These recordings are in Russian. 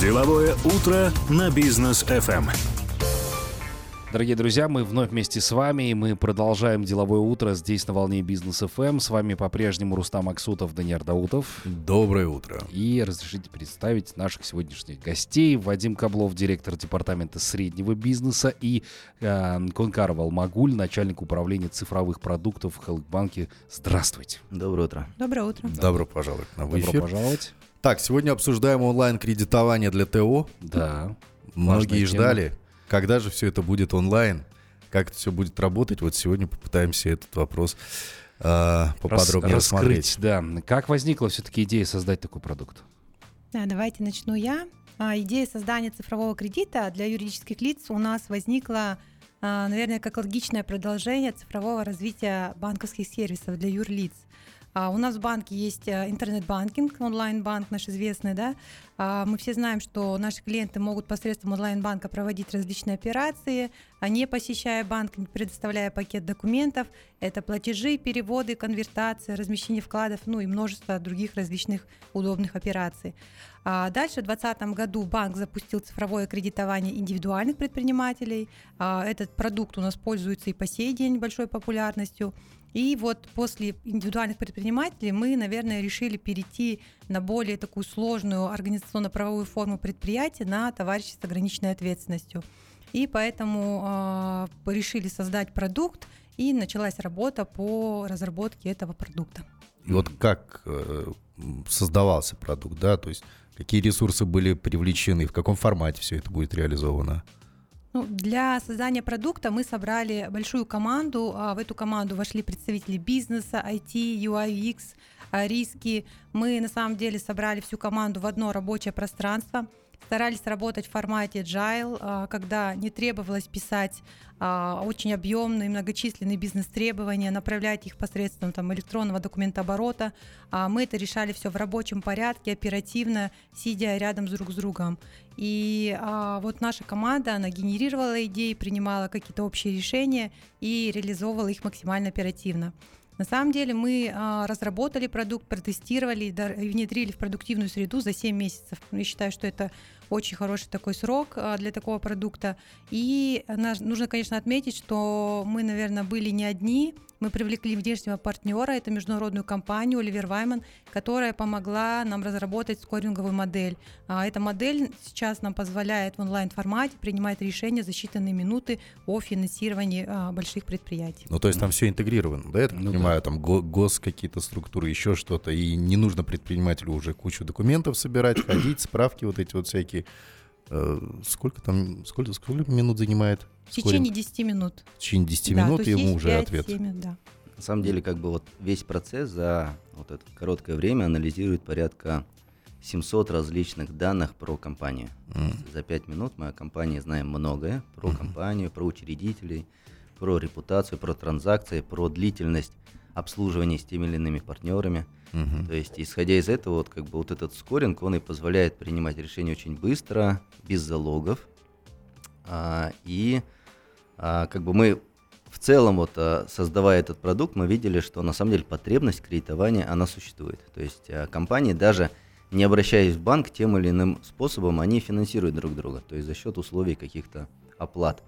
Деловое утро на бизнес FM. Дорогие друзья, мы вновь вместе с вами, и мы продолжаем деловое утро здесь на волне Бизнес ФМ. С вами по-прежнему Рустам Аксутов, Даниил Даутов. Доброе утро. И разрешите представить наших сегодняшних гостей. Вадим Каблов, директор департамента среднего бизнеса, и э, Конкаров Алмагуль, начальник управления цифровых продуктов в Хелкбанке. Здравствуйте. Доброе утро. Доброе утро. Добро пожаловать на Добро эфир. пожаловать. Так, сегодня обсуждаем онлайн-кредитование для ТО. Да. Многие ждали, когда же все это будет онлайн, как это все будет работать. Вот сегодня попытаемся этот вопрос э, поподробнее Рас- рассмотреть. раскрыть, да. Как возникла все-таки идея создать такой продукт? Да, давайте начну я. А, Идея создания цифрового кредита для юридических лиц у нас возникла, а, наверное, как логичное продолжение цифрового развития банковских сервисов для юрлиц. А, У нас в банке есть э, интернет-банкинг, онлайн-банк наш известный, да. А, Мы все знаем, что наши клиенты могут посредством онлайн-банка проводить различные операции, а не посещая банк, не предоставляя пакет документов. Это платежи, переводы, конвертация, размещение вкладов, ну и множество других различных удобных операций. Дальше в 2020 году банк запустил цифровое кредитование индивидуальных предпринимателей. Этот продукт у нас пользуется и по сей день большой популярностью. И вот после индивидуальных предпринимателей мы, наверное, решили перейти на более такую сложную организационно-правовую форму предприятия на товарищество с ограниченной ответственностью. И поэтому а, решили создать продукт, и началась работа по разработке этого продукта. И вот как э, создавался продукт, да, то есть какие ресурсы были привлечены, в каком формате все это будет реализовано. Ну, для создания продукта мы собрали большую команду. а, В эту команду вошли представители бизнеса, IT, UI, а, риски. Мы на самом деле собрали всю команду в одно рабочее пространство. Старались работать в формате agile, а, когда не требовалось писать а, очень объемные, многочисленные бизнес-требования, направлять их посредством там, электронного документооборота. А Мы это решали все в рабочем порядке, оперативно, сидя рядом друг с другом. И вот наша команда, она генерировала идеи, принимала какие-то общие решения и реализовывала их максимально оперативно. На самом деле мы а, разработали продукт, протестировали и внедрили в продуктивную среду за 7 месяцев. Я считаю, что это очень хороший такой срок а, для такого продукта. И нужно, конечно, отметить, что мы, наверное, были не одни. Мы привлекли внешнего партнера, это международную компанию Оливер Вайман, которая помогла нам разработать скоринговую модель. А, Эта модель сейчас нам позволяет в онлайн-формате принимать решения за считанные минуты о финансировании а, больших предприятий. Ну, то есть там все интегрировано, да, я так Ну понимаю, там го- гос какие-то структуры, еще что-то, и не нужно предпринимателю уже кучу документов собирать, ходить, справки вот эти вот всякие. Э, Сколько там, сколько, сколько минут занимает? В течение 10 минут. В течение 10 Да, минут ему уже 5, ответ. 7, да. На самом деле, как бы вот весь процесс за вот это короткое время анализирует порядка 700 различных данных про компанию. М. За 5 минут мы о компании знаем многое про компанию, про учредителей, про репутацию, про транзакции, про длительность обслуживания с теми или иными партнерами. Мгм. То есть, исходя из этого, вот как бы вот этот скоринг, он и позволяет принимать решения очень быстро, без залогов. А, и а, как бы мы в целом, вот а, создавая этот продукт, мы видели, что на самом деле потребность кредитования, она существует. То есть а, компании даже не обращаясь в банк тем или иным способом, они финансируют друг друга, то есть за счет условий каких-то оплат.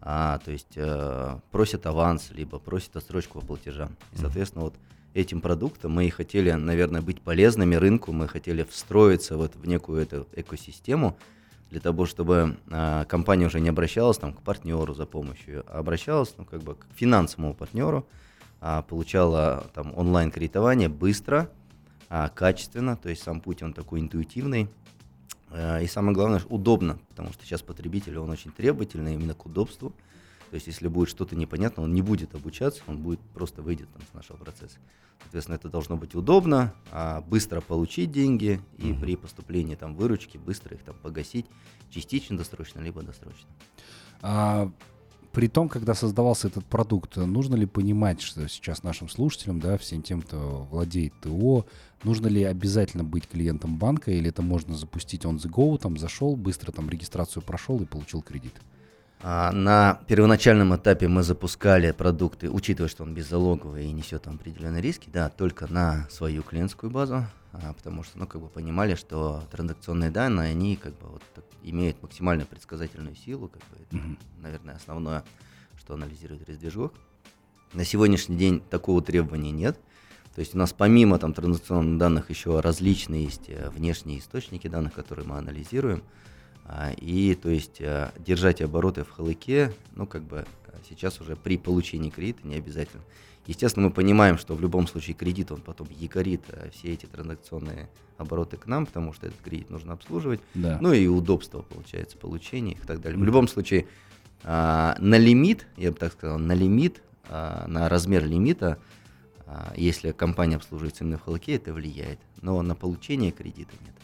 А, то есть э, просят аванс, либо просят отсрочку по платежам. И, соответственно, вот этим продуктом. Мы хотели, наверное, быть полезными рынку, мы хотели встроиться вот в некую эту экосистему для того, чтобы э, компания уже не обращалась там, к партнеру за помощью, а обращалась ну, как бы, к финансовому партнеру, а, получала там онлайн-кредитование быстро, а, качественно, то есть сам путь он такой интуитивный, Э, И самое главное, удобно, потому что сейчас потребитель, он очень требовательный именно к удобству. То есть, если будет что-то непонятно, он не будет обучаться, он будет просто выйдет там, с нашего процесса. Соответственно, это должно быть удобно, а, быстро получить деньги и при поступлении там выручки быстро их там погасить, частично досрочно, либо досрочно. А, при том, когда создавался этот продукт, нужно ли понимать, что сейчас нашим слушателям, да, всем тем, кто владеет ТО, нужно ли обязательно быть клиентом банка, или это можно запустить on the go, там зашел, быстро там регистрацию прошел и получил кредит? А, На первоначальном этапе мы запускали продукты, учитывая, что он беззалоговый и несет там определенные риски, да, только на свою клиентскую базу, а, потому что, ну, как бы понимали, что транзакционные данные, они как бы вот так имеют максимально предсказательную силу, как бы это, наверное, основное, что анализирует REST-движок. На сегодняшний день такого требования нет. То есть у нас помимо там транзакционных данных еще различные есть э, внешние источники данных, которые мы анализируем. А, И то есть э, держать обороты в халыке, ну как бы э, сейчас уже при получении кредита не обязательно. Естественно, мы понимаем, что в любом случае кредит, он потом якорит э, все эти транзакционные обороты к нам, потому что этот кредит нужно обслуживать. Да. Ну и удобство, получается, получения их и так далее. В любом случае, на лимит, я бы так сказал, на лимит, на размер лимита, если компания обслуживается именно в халке, это влияет. Но на получение кредита нет.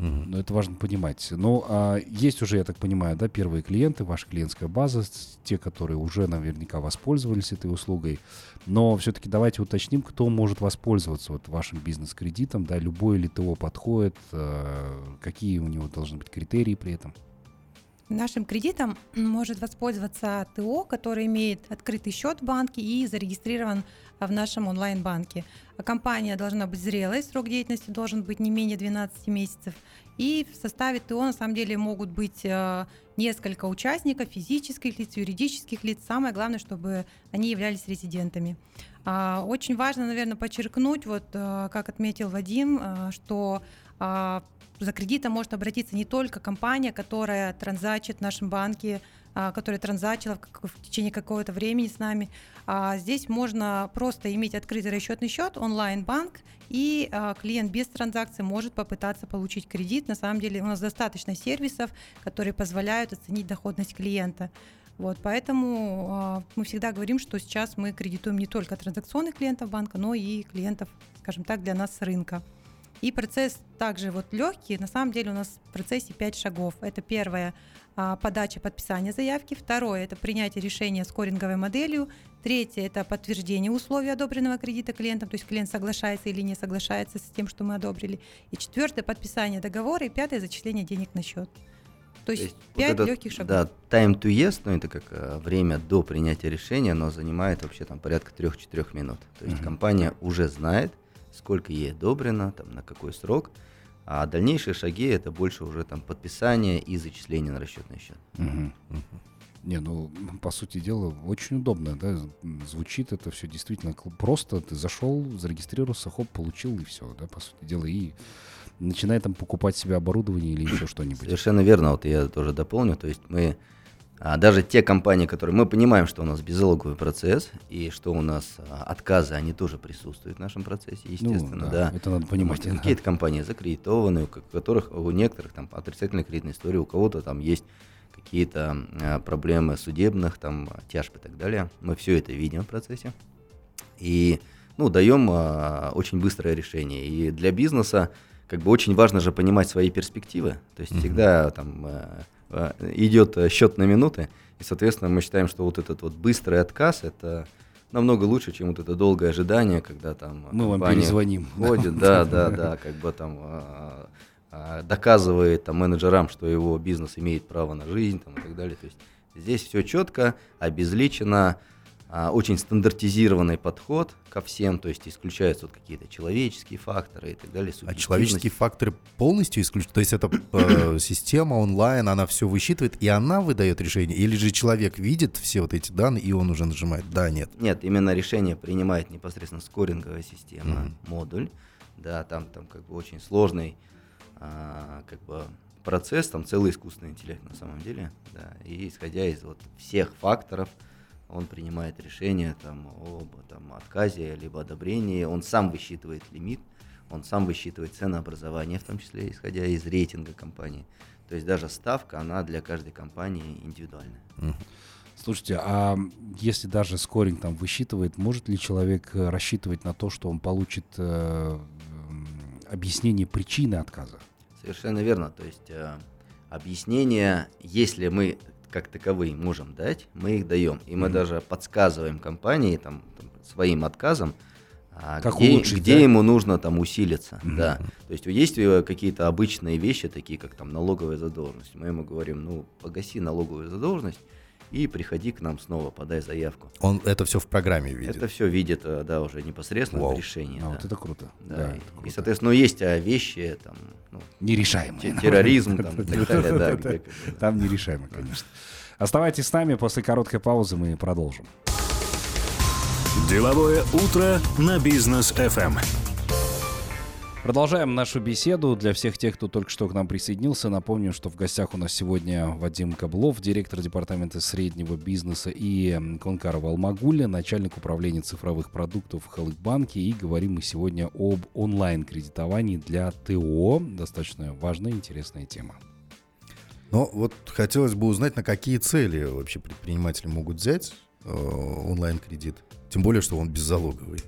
Ну, это важно понимать. Ну, а есть уже, я так понимаю, да, первые клиенты, ваша клиентская база, те, которые уже наверняка воспользовались этой услугой. Но все-таки давайте уточним, кто может воспользоваться вот вашим бизнес-кредитом, да, любой ли ТО подходит, э, какие у него должны быть критерии при этом. Нашим кредитом может воспользоваться ТО, который имеет открытый счет в банке и зарегистрирован а, в нашем онлайн-банке. А Компания должна быть зрелой, срок деятельности должен быть не менее 12 месяцев. И в составе ТО на самом деле могут быть э, несколько участников, физических лиц, юридических лиц. Самое главное, чтобы они являлись резидентами. А, Очень важно, наверное, подчеркнуть, вот как отметил Вадим, что а, за кредитом может обратиться не только компания, которая транзачит в нашем банке, а, которая транзачила в, течение какого-то времени с нами. А здесь можно просто иметь открытый расчетный счет, онлайн-банк, и а, клиент без транзакции может попытаться получить кредит. На самом деле у нас достаточно сервисов, которые позволяют оценить доходность клиента. Вот, поэтому а, мы всегда говорим, что сейчас мы кредитуем не только транзакционных клиентов банка, но и клиентов, скажем так, для нас с рынка. И процесс также вот легкий. На самом деле у нас в процессе 5 шагов. Это первое а, подача подписания заявки. Второе это принятие решения скоринговой моделью. Третье это подтверждение условий одобренного кредита клиентом, то есть клиент соглашается или не соглашается с тем, что мы одобрили. И четвертое подписание договора. И пятое зачисление денег на счет. То есть, вот пять этот, легких шагов. Да, time to yes, ну это как э, время до принятия решения, оно занимает вообще там порядка 3-4 минут. То есть Мгм. компания уже знает, сколько ей одобрено, там, на какой срок, а дальнейшие шаги это больше уже там подписание и зачисление на расчетный счет. Мгм. Мгм. Не, ну, по сути дела, очень удобно, да, звучит это все действительно просто, ты зашел, зарегистрировался, хоп, получил, и все, да, по сути дела, и начинай там покупать себе оборудование или еще что-нибудь. Совершенно верно, вот я тоже дополню, то есть мы а, даже те компании, которые мы понимаем, что у нас беззалоговый процесс и что у нас а, отказы, они тоже присутствуют в нашем процессе, естественно, ну, да. Это надо понимать. Что Какие-то компании закредитованы, у ко- которых у некоторых там отрицательная кредитная история, у кого-то там есть какие-то а, проблемы судебных, там тяжб и так далее. Мы все это видим в процессе и ну даем а, очень быстрое решение. И для бизнеса как бы очень важно же понимать свои перспективы. То есть Мгм. всегда там а, идет а, счет на минуты, и соответственно мы считаем, что вот этот вот быстрый отказ это намного лучше, чем вот это долгое ожидание, когда там Мы вам перезвоним. ходит, да, да, да, как бы там доказывает там менеджерам, что его бизнес имеет право на жизнь там, и так далее. То есть здесь все четко, обезличено, очень стандартизированный подход ко всем, то есть исключаются вот какие-то человеческие факторы и так далее. А человеческие факторы полностью исключены? То есть это э, система онлайн, она все высчитывает, и она выдает решение? Или же человек видит все вот эти данные, и он уже нажимает «да», «нет»? Нет, именно решение принимает непосредственно скоринговая система, Мгм. модуль. Да, там, там как бы очень сложный а, как бы процесс, там целый искусственный интеллект на самом деле. Да, и исходя из вот всех факторов, он принимает решение там, об там, отказе либо одобрении, он сам высчитывает лимит, он сам высчитывает ценообразование, в том числе исходя из рейтинга компании. То есть даже ставка, она для каждой компании индивидуальная. Слушайте, а если даже скоринг там высчитывает, может ли человек э, рассчитывать на то, что он получит э, объяснение причины отказа? Совершенно верно. То есть э, объяснения, если мы как таковые можем дать, мы их даем. И мы Мгм. даже подсказываем компании там, там, своим отказом, а Как где, улучшить, где да? ему нужно там усилиться, да. То есть есть э, какие-то обычные вещи, такие как там налоговая задолженность. Мы ему говорим, ну, погаси налоговую задолженность и приходи к нам снова, подай заявку. Он это все в программе видит. Это все видит, э, да, уже непосредственно Вау. в решении. А, да. вот это круто. Да, Да, и- это и, круто. соответственно, ну, есть а, вещи, там, ну, Нерешаемые. те- терроризм, там, и так далее, да, где как да. Там нерешаемо, конечно. Оставайтесь с нами, после короткой паузы мы продолжим. Деловое утро на бизнес FM. Продолжаем нашу беседу. Для всех тех, кто только что к нам присоединился, напомню, что в гостях у нас сегодня Вадим Каблов, директор департамента среднего бизнеса, и Конкарова Алмагуля, начальник управления цифровых продуктов в Халыкбанке. И говорим мы сегодня об онлайн-кредитовании для ТО. Достаточно важная и интересная тема. Но вот хотелось бы узнать, на какие цели вообще предприниматели могут взять э, онлайн-кредит. Тем более, что он беззалоговый.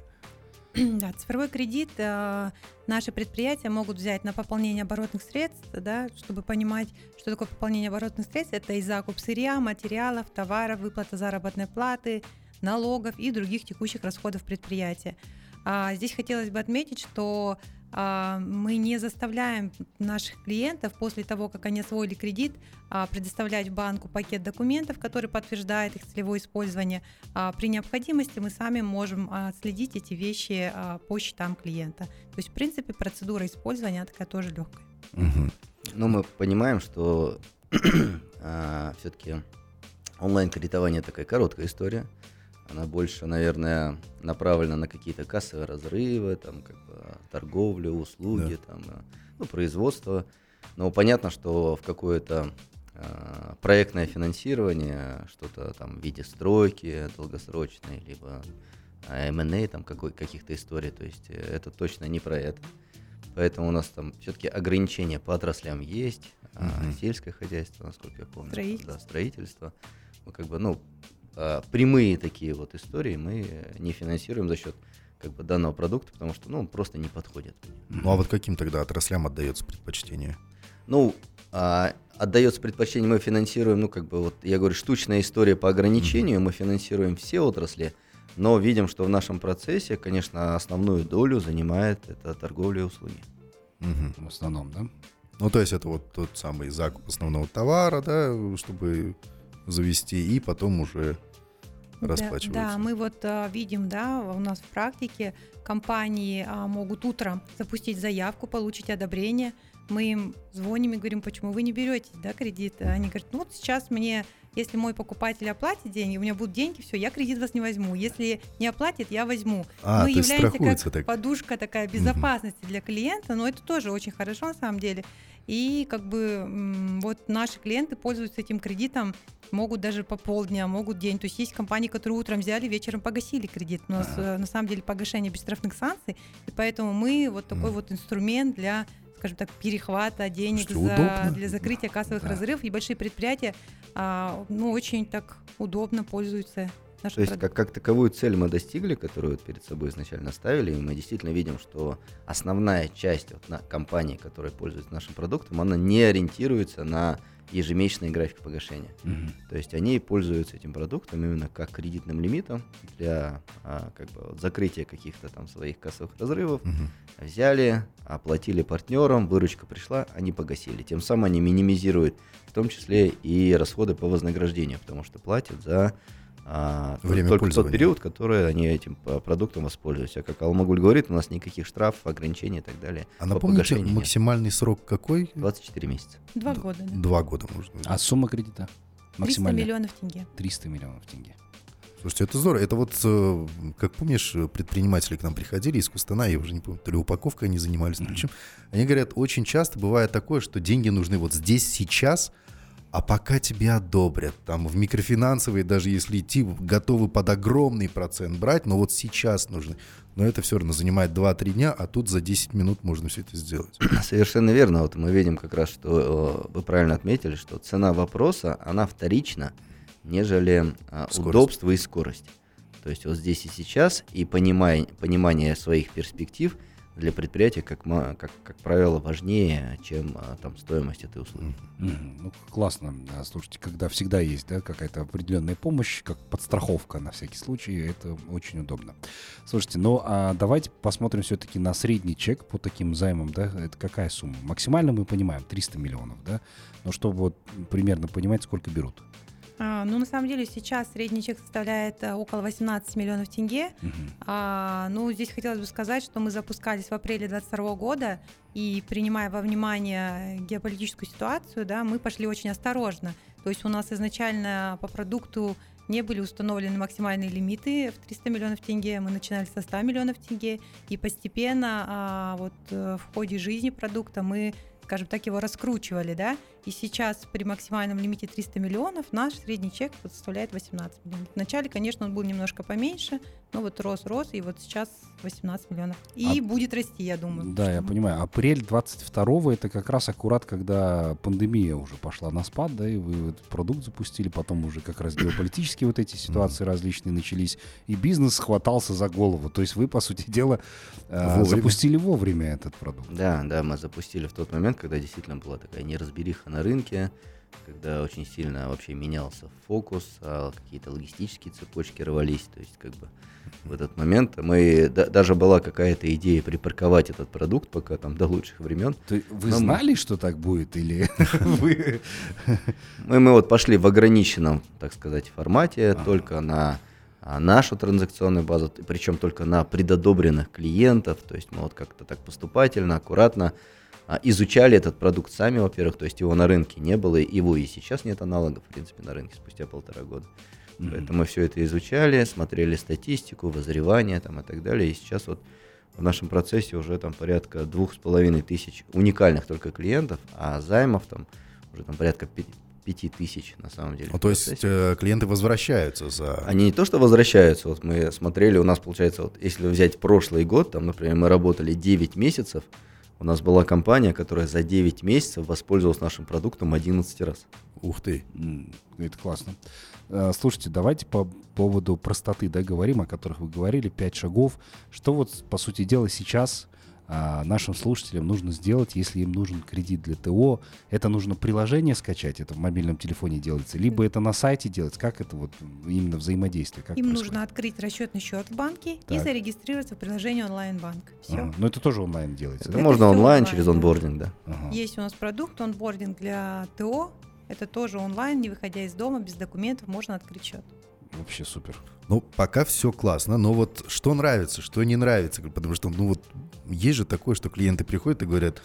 Да, цифровой кредит э, наши предприятия могут взять на пополнение оборотных средств, да, чтобы понимать, что такое пополнение оборотных средств. Это и закуп сырья, материалов, товаров, выплата заработной платы, налогов и других текущих расходов предприятия. А, здесь хотелось бы отметить, что мы не заставляем наших клиентов после того, как они освоили кредит, а, предоставлять банку пакет документов, который подтверждает их целевое использование. А, При необходимости мы сами можем а, отследить эти вещи а, по счетам клиента. То есть, в принципе, процедура использования такая тоже легкая. Мгм. Ну, мы понимаем, что все-таки онлайн-кредитование такая короткая история. Она больше, наверное, направлена на какие-то кассовые разрывы, там, как бы, торговлю, услуги, там, э, ну, производство. Но понятно, что в какое-то э, проектное финансирование, что-то там в виде стройки долгосрочной, либо э, M&A, там какой, каких-то историй, то есть э, это точно не про это. Поэтому у нас там все-таки ограничения по отраслям есть, а, Мгм. сельское хозяйство, насколько я помню, Строительство. да, строительство. Мы как бы, ну, а, прямые такие вот истории мы э, не финансируем за счет как бы данного продукта, потому что, ну, он просто не подходит. Ну а вот каким тогда отраслям отдается предпочтение? Ну, а, отдается предпочтение, мы финансируем, ну, как бы, вот, я говорю, штучная история по ограничению, мы финансируем все отрасли, но видим, что в нашем процессе, конечно, основную долю занимает это торговля и услуги. Мгм. В основном, да? Ну, то есть это вот тот самый закуп основного товара, да, чтобы завести, и потом уже Да, расплачиваться. Да, мы вот а, видим, да, у нас в практике компании а, могут утром запустить заявку, получить одобрение. Мы им звоним и говорим, почему вы не берете да, кредит. Они говорят, ну вот сейчас мне, если мой покупатель оплатит деньги, у меня будут деньги, все, я кредит вас не возьму. Если не оплатит, я возьму. А, мы являемся как так. подушка такая безопасности для клиента, но это тоже очень хорошо на самом деле. И как бы вот наши клиенты пользуются этим кредитом, могут даже по полдня, могут день. То есть есть компании, которые утром взяли, вечером погасили кредит. У нас э, на самом деле погашение без штрафных санкций, и поэтому мы вот такой Мгм. вот инструмент для скажем так, перехвата денег Слушайте, за- удобно. для закрытия кассовых Да. разрывов. И большие предприятия а, ну, очень так удобно пользуются нашим То есть как, как таковую цель мы достигли, которую перед собой изначально ставили, и мы действительно видим, что основная часть вот на компаний, которые пользуются нашим продуктом, она не ориентируется на ежемесячный график погашения. Мгм. То есть они пользуются этим продуктом именно как кредитным лимитом для а, как бы, вот закрытия каких-то там своих кассовых разрывов. Мгм. Взяли, оплатили партнерам, выручка пришла, они погасили. Тем самым они минимизируют в том числе и расходы по вознаграждению, потому что платят за а, Время только тот период, который они этим а, продуктом воспользуются. А как Алмагуль говорит, у нас никаких штрафов, ограничений и так далее. А по напомните, погашению нет. максимальный срок какой? 24 месяца. Два года. да. Два года можно. А сумма кредита? 300 Максимальная? миллионов тенге. 300 миллионов тенге. Слушайте, это здорово. Это вот, э, как помнишь, предприниматели к нам приходили из Кустана, я уже не помню, то ли упаковкой они занимались, то ли чем. Они говорят, очень часто бывает такое, что деньги нужны вот здесь, сейчас, а пока тебе одобрят. Там в микрофинансовые, даже если идти, готовы под огромный процент брать, но вот сейчас нужны. Но это все равно занимает 2-3 дня, а тут за 10 минут можно все это сделать. Совершенно верно. Вот мы видим как раз, что э, вы правильно отметили, что цена вопроса, она вторична, нежели а, Скорость. удобство и скорость. То есть вот здесь и сейчас, и понимание, понимание своих перспектив для предприятия, как, как, как правило, важнее, чем а, там стоимость этой услуги. Мгм. Ну, классно. Да, Слушайте, когда всегда есть да, какая-то определенная помощь, как подстраховка на всякий случай, это очень удобно. Слушайте, ну а давайте посмотрим все-таки на средний чек по таким займам, да, это какая сумма? Максимально мы понимаем 300 миллионов, да, но чтобы вот примерно понимать, сколько берут. А, ну, на самом деле, сейчас средний чек составляет а, около 18 миллионов тенге. Мгм. А, ну, здесь хотелось бы сказать, что мы запускались в апреле 2022 года, и принимая во внимание геополитическую ситуацию, да, мы пошли очень осторожно. То есть у нас изначально по продукту не были установлены максимальные лимиты в 300 миллионов тенге, мы начинали со 100 миллионов тенге, и постепенно а, вот э, в ходе жизни продукта мы скажем так, его раскручивали, да, и сейчас при максимальном лимите 300 миллионов наш средний чек составляет 18 миллионов. Вначале, конечно, он был немножко поменьше, но вот рос-рос, и вот сейчас 18 миллионов. И А- будет расти, я думаю. Да, я что- понимаю. Апрель 22 это как раз аккурат, когда пандемия уже пошла на спад, да, и вы этот продукт запустили, потом уже как раз геополитические вот эти ситуации различные начались, и бизнес хватался за голову. То есть вы, по сути дела, э, Вовремя. запустили вовремя этот продукт. Да, да, мы запустили в тот момент, когда действительно была такая неразбериха на рынке, когда очень сильно вообще менялся фокус, а какие-то логистические цепочки рвались. То есть, как бы в этот момент мы да- даже была какая-то идея припарковать этот продукт, пока там до лучших времен. Ты- вы мы- знали, что так будет, или вы... Мы, мы вот пошли в ограниченном, так сказать, формате, только на а, нашу транзакционную базу, причем только на предодобренных клиентов. То есть мы вот как-то так поступательно, аккуратно изучали этот продукт сами, во-первых, то есть его на рынке не было, его и сейчас нет аналогов, в принципе, на рынке спустя полтора года. Мгм. Поэтому мы все это изучали, смотрели статистику, воззревания там и так далее. И сейчас вот в нашем процессе уже там порядка двух с половиной тысяч уникальных только клиентов, а займов там уже там порядка пяти тысяч на самом деле. Ну, то есть э, клиенты возвращаются за... Они не то что возвращаются, вот мы смотрели, у нас получается, вот если взять прошлый год, там, например, мы работали 9 месяцев, у нас была компания, которая за 9 месяцев воспользовалась нашим продуктом 11 раз. Ух ты. Это классно. Э, Слушайте, давайте по поводу простоты, да, говорим, о которых вы говорили, пять шагов. Что вот, по сути дела, сейчас а, нашим слушателям нужно сделать, если им нужен кредит для ТО? Это нужно приложение скачать, это в мобильном телефоне делается, либо это на сайте делать? Как это вот именно взаимодействие? Как Им происходит? нужно открыть расчетный счет в банке и Так. зарегистрироваться в приложении онлайн-банк. Все. Ага. Ну это тоже онлайн делается, Это да? можно всё онлайн онлайн, через онбординг, да. Ага. Есть у нас продукт онбординг для ТО. Это тоже онлайн, не выходя из дома, без документов, можно открыть счет. Вообще супер. Ну, пока все классно, но вот что нравится, что не нравится, потому что, ну вот, есть же такое, что клиенты приходят и говорят,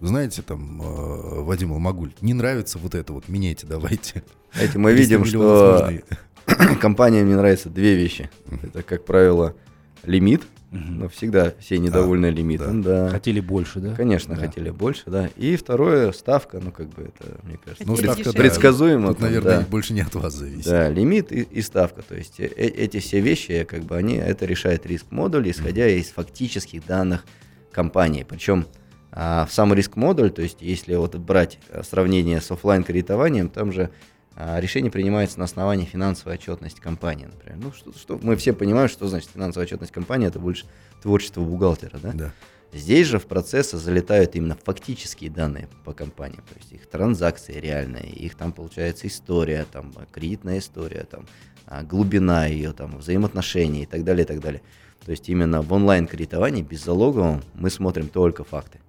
«Вы знаете, там, э, Вадим Алмагуль, не нравится вот это вот, меняйте давайте. Знаете, мы 300 видим, что нужны». компаниям не нравятся две вещи. Это, как правило, лимит. Ну, всегда все недовольны лимитом, да. Хотели больше, да? Конечно, Да. хотели больше, да. И второе, ставка, ну, как бы это, мне кажется, Ну, ставка, да. предсказуемо. Тут, там, наверное, да. больше не от вас зависит. Да, лимит и, и ставка. То есть э- э- эти все вещи, как бы они, это решает риск модуль, исходя из фактических данных компании. Причем а, в сам риск модуль, то есть если вот брать а, сравнение с оффлайн кредитованием, там же а, решение принимается на основании финансовой отчетности компании, например. Ну, что, что, мы все понимаем, что значит финансовая отчетность компании, это больше творчество бухгалтера, да? Да. Здесь же в процессы залетают именно фактические данные по компании, то есть их транзакции реальные, их там получается история, там кредитная история, там а, глубина ее, там взаимоотношения и так далее, и так далее. То есть именно в онлайн кредитовании без залогового мы смотрим только факты.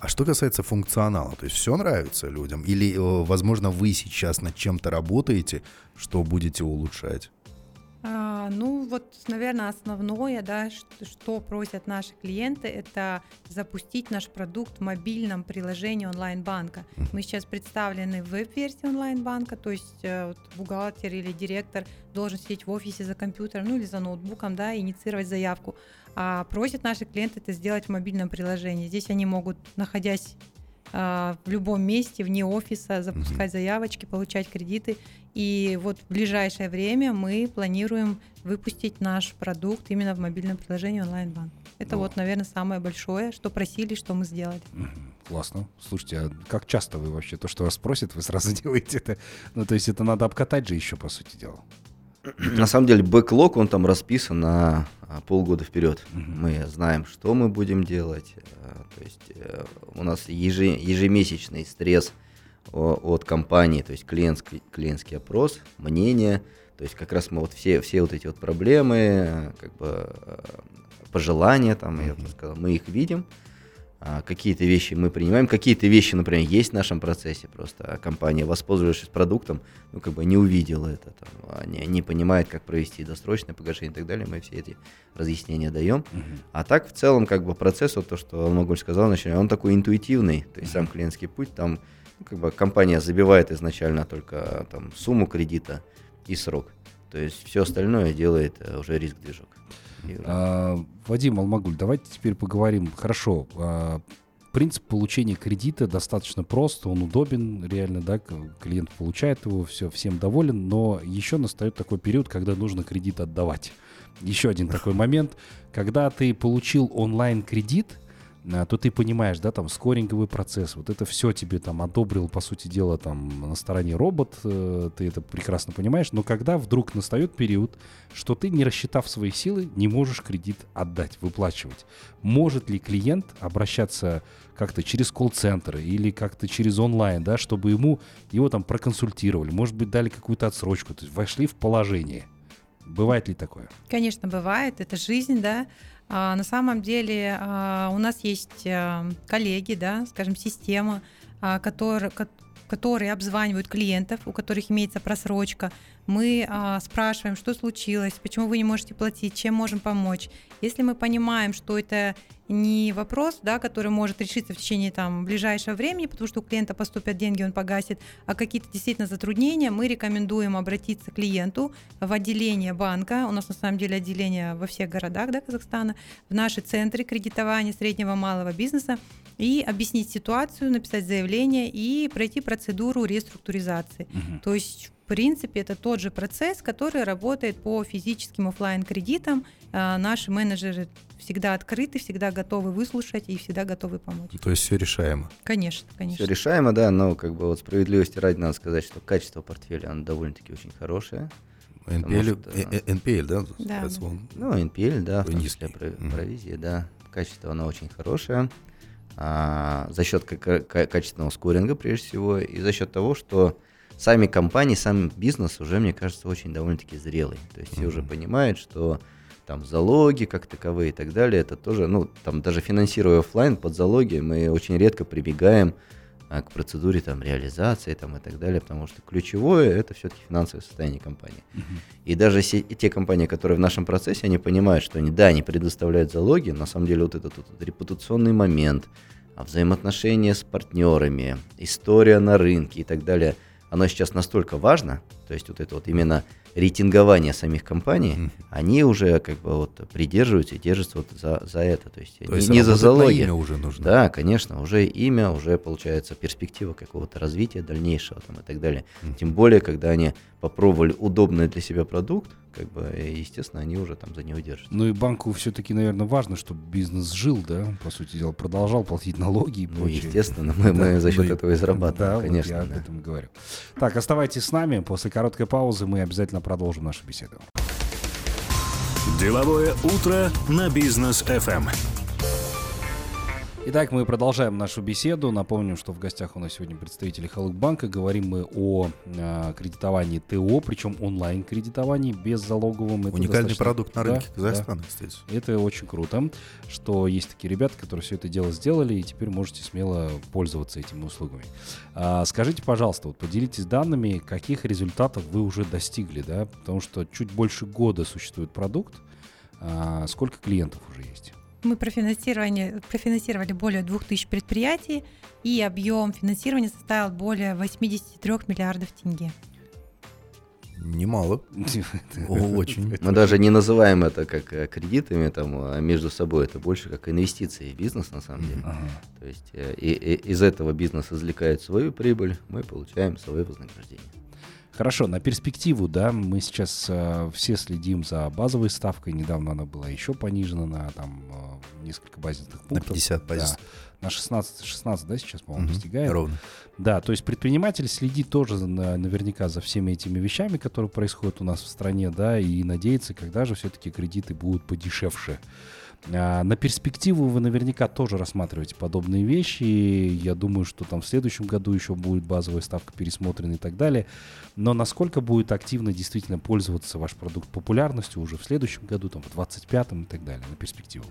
А что касается функционала, то есть все нравится людям? Или, э, возможно, вы сейчас над чем-то работаете, что будете улучшать? А, ну, вот, наверное, основное, да, что, что просят наши клиенты, это запустить наш продукт в мобильном приложении онлайн-банка. Мы сейчас представлены в веб-версии онлайн-банка, то есть э, вот бухгалтер или директор должен сидеть в офисе за компьютером, ну или за ноутбуком, да, инициировать заявку. А просят наши клиенты это сделать в мобильном приложении. Здесь они могут, находясь а, в любом месте, вне офиса, запускать заявочки, получать кредиты. И вот в ближайшее время мы планируем выпустить наш продукт именно в мобильном приложении онлайн-банк. Это Ну. вот, наверное, самое большое, что просили, что мы сделали. Классно. Слушайте, а как часто вы вообще то, что вас просят, вы сразу делаете это? Ну, то есть это надо обкатать же еще, по сути дела. на самом деле бэклог, он там расписан на а, полгода вперед. Мы знаем, что мы будем делать. а, То есть э, у нас ежемесячный стресс от компании, то есть клиентский, клиентский опрос, мнение. То есть как раз мы вот все, все вот эти вот проблемы, э, как бы э, пожелания, там, я бы сказал, мы их видим. А, Какие-то вещи мы принимаем, какие-то вещи, например, есть в нашем процессе, просто компания, воспользовавшись продуктом, ну, как бы не увидела это, там, а не, не понимает, как провести досрочное погашение и так далее, мы все эти разъяснения даем. А так, в целом, как бы процесс, вот то, что Алмагуль сказал вначале, он такой интуитивный, то есть сам клиентский путь, там, ну, как бы компания забивает изначально только там сумму кредита и срок. То есть все остальное делает э, уже риск-движок. А, Вадим Алмагуль, давайте теперь поговорим. Хорошо. а, Принцип получения кредита достаточно прост, он удобен, реально, да, клиент получает его, все, всем доволен, но еще настает такой период, когда нужно кредит отдавать. Еще один такой момент, когда ты получил онлайн-кредит, то ты понимаешь, да, там скоринговый процесс, вот это все тебе там одобрил, по сути дела, там на стороне робот, э, ты это прекрасно понимаешь, но когда вдруг настает период, что ты, не рассчитав свои силы, не можешь кредит отдать, выплачивать. Может ли клиент обращаться как-то через колл-центр или как-то через онлайн, да, чтобы ему его там проконсультировали, может быть, дали какую-то отсрочку, то есть вошли в положение. Бывает ли такое? Конечно, бывает, это жизнь, да. А, на самом деле а, у нас есть а, коллеги, да, скажем, система, а, который- ко- которые обзванивают клиентов, у которых имеется просрочка. Мы спрашиваем, что случилось, почему вы не можете платить, чем можем помочь. Если мы понимаем, что это не вопрос, да, который может решиться в течение там, ближайшего времени, потому что у клиента поступят деньги, он погасит, а какие-то действительно затруднения, мы рекомендуем обратиться к клиенту в отделение банка. У нас на самом деле отделение во всех городах да, Казахстана, в наши центры кредитования среднего и малого бизнеса и объяснить ситуацию, написать заявление и пройти процедуру реструктуризации. То есть, принципе, это тот же процесс, который работает по физическим оффлайн кредитам. А, Наши менеджеры всегда открыты, всегда готовы выслушать и всегда готовы помочь. То есть все решаемо. Конечно, конечно. Все решаемо, да, но как бы вот справедливости ради надо сказать, что качество портфеля, оно довольно-таки очень хорошее. NPL, что- э, э, NPL, да? Да, он? Ну, NPL, да, в том числе про- Мгм. провизия, да. Качество оно очень хорошее. А, за счет ка- ка- качественного скоринга, прежде всего, и за счет того, что сами компании, сам бизнес уже, мне кажется, очень довольно-таки зрелый. То есть все уже понимают, что там залоги как таковые и так далее, это тоже, ну, там даже финансируя оффлайн под залоги, мы очень редко прибегаем а, к процедуре там реализации там и так далее, потому что ключевое это все-таки финансовое состояние компании. И даже се- и те компании, которые в нашем процессе, они понимают, что они, да, они предоставляют залоги, на самом деле вот этот, вот этот репутационный момент, а взаимоотношения с партнерами, история на рынке и так далее, оно сейчас настолько важно, то есть вот это вот именно рейтингование самих компаний, Мгм. они уже как бы вот придерживаются и держатся вот за, за это, то есть, То не, есть не за залоги. имя уже нужно. Да, конечно, уже имя, уже получается перспектива какого-то развития дальнейшего там и так далее. Мгм. Тем более, когда они попробовали удобный для себя продукт, как бы, естественно, они уже там за него держатся. Ну и банку все-таки, наверное, важно, чтобы бизнес жил, да, по сути дела, продолжал платить налоги и Ну, прочее. естественно, мы, мы за счет да, этого и зарабатываем, Да, вот конечно. я об да. этом и говорю. Так, оставайтесь с нами. После короткой паузы мы обязательно продолжим нашу беседу. Деловое утро на бизнес FM. Итак, мы продолжаем нашу беседу. Напомним, что в гостях у нас сегодня представители Халыкбанка. Говорим мы о э, кредитовании ТО, причем онлайн-кредитовании, беззалоговом. Это Уникальный достаточно- продукт на Да, рынке да. Казахстана, кстати. Это очень круто, что есть такие ребята, которые все это дело сделали, и теперь можете смело пользоваться этими услугами. А, скажите, пожалуйста, вот поделитесь данными, каких результатов вы уже достигли, да? Потому что чуть больше года существует продукт. А, сколько клиентов уже есть? Мы профинансировали, профинансировали более 2000 предприятий, и объем финансирования составил более 83 миллиардов тенге. Немало. О, Очень. Мы даже не называем это как э, кредитами там, а между собой, это больше как инвестиции в бизнес на самом деле. Ага. То есть э, и- и из этого бизнес извлекает свою прибыль, мы получаем свое вознаграждение. Хорошо, на перспективу, да, мы сейчас э, все следим за базовой ставкой. Недавно она была еще понижена на там э, несколько базисных пунктов. На 50 базис. Да, на 16, 16, да, сейчас, по-моему, Мгм. достигает. Ровно. Да, то есть предприниматель следит тоже на- наверняка за всеми этими вещами, которые происходят у нас в стране, да, и надеется, когда же все-таки кредиты будут подешевше. А, на перспективу вы наверняка тоже рассматриваете подобные вещи. Я думаю, что там в следующем году еще будет базовая ставка пересмотрена и так далее. Но насколько будет активно действительно пользоваться ваш продукт популярностью уже в следующем году, там, в 25-м и так далее, на перспективу?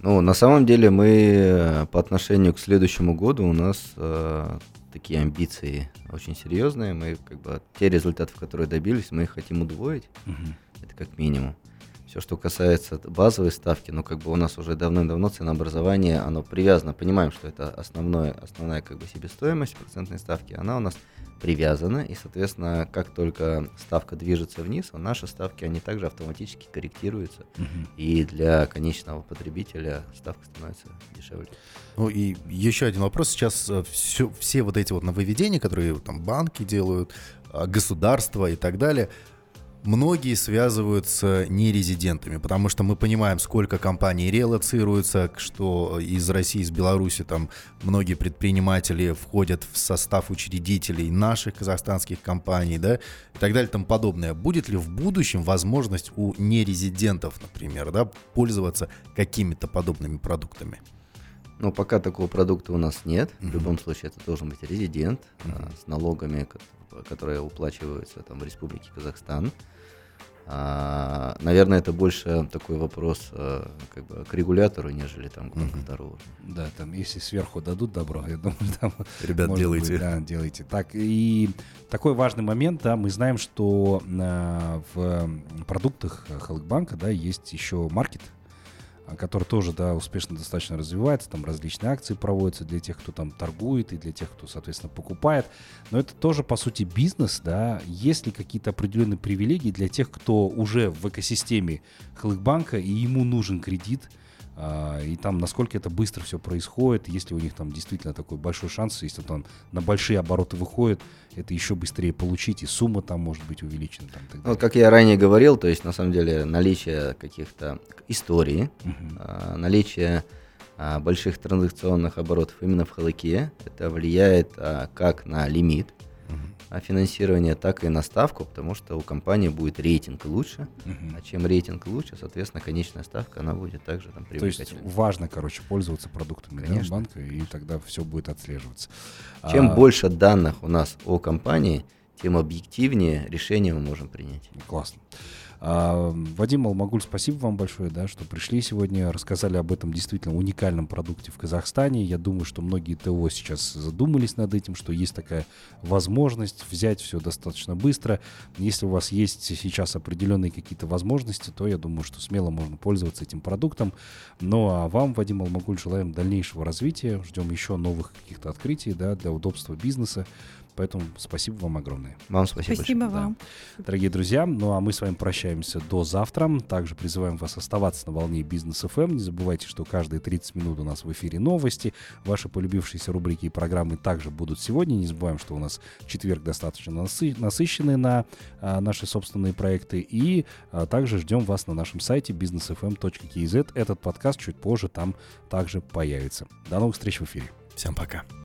Ну, на самом деле мы э, по отношению к следующему году у нас э, такие амбиции очень серьезные. Мы как бы те результаты, которые добились, мы их хотим удвоить. Мгм. Это как минимум. Все, что касается базовой ставки, ну, как бы у нас уже давным-давно ценообразование, оно привязано, понимаем, что это основное, основная как бы себестоимость процентной ставки, она у нас привязана, и, соответственно, как только ставка движется вниз, наши ставки, они также автоматически корректируются, Мгм. и для конечного потребителя ставка становится дешевле. Ну и еще один вопрос. Сейчас э, всё- все вот эти вот нововведения, которые там банки делают, а, государство и так далее, многие связывают с нерезидентами, потому что мы понимаем, сколько компаний релоцируются, к- что из России, из Беларуси там многие предприниматели входят в состав учредителей наших казахстанских компаний, да, и так далее и тому подобное. Будет ли в будущем возможность у нерезидентов, например, да, пользоваться какими-то подобными продуктами? Ну, пока такого продукта у нас нет. В Мгм. любом случае, это должен быть резидент а, Мгм. с налогами, ко- которые уплачиваются там в Республике Казахстан. А, наверное, это больше такой вопрос а, как бы к регулятору, нежели там к второго. Да, там, если сверху дадут добро, я думаю, там Ребят, Может делайте. быть, да, делайте. Так, и такой важный момент, да, мы знаем, что э, в продуктах Халкбанка, да, есть еще маркет, который тоже, да, успешно достаточно развивается, там различные акции проводятся для тех, кто там торгует и для тех, кто, соответственно, покупает. Но это тоже, по сути, бизнес, да. Есть ли какие-то определенные привилегии для тех, кто уже в экосистеме Халкбанка и ему нужен кредит, а, и там насколько это быстро все происходит, если у них там действительно такой большой шанс, если там на большие обороты выходит, это еще быстрее получить, и сумма там может быть увеличена. Там, так Ну, как я ранее говорил, то есть на самом деле наличие каких-то историй, а, наличие а, больших транзакционных оборотов именно в Халыке, это влияет а, как на лимит. А, финансирования, так и на ставку, потому что у компании будет рейтинг лучше, Мгм. а чем рейтинг лучше, соответственно, конечная ставка, она будет также там То есть важно, короче, пользоваться продуктами да, Конечно. банка, и тогда все будет отслеживаться. Чем А, больше данных у нас о компании, тем объективнее решение мы можем принять. Классно. Вадим Алмагуль, спасибо вам большое, да, что пришли сегодня, рассказали об этом действительно уникальном продукте в Казахстане. Я думаю, что многие ТО сейчас задумались над этим, что есть такая возможность взять все достаточно быстро. Если у вас есть сейчас определенные какие-то возможности, то я думаю, что смело можно пользоваться этим продуктом. Ну а вам, Вадим Алмагуль, желаем дальнейшего развития, ждем еще новых каких-то открытий да, для удобства бизнеса. Поэтому спасибо вам огромное. Вам спасибо, Спасибо большое. вам. Дорогие друзья, ну а мы с вами прощаемся до завтра. Также призываем вас оставаться на волне бизнес FM. Не забывайте, что каждые 30 минут у нас в эфире новости. Ваши полюбившиеся рубрики и программы также будут сегодня. Не забываем, что у нас четверг достаточно насы- насыщенный на а, наши собственные проекты. И а, также ждем вас на нашем сайте businessfm.kz. Этот подкаст чуть позже там также появится. До новых встреч в эфире. Всем пока.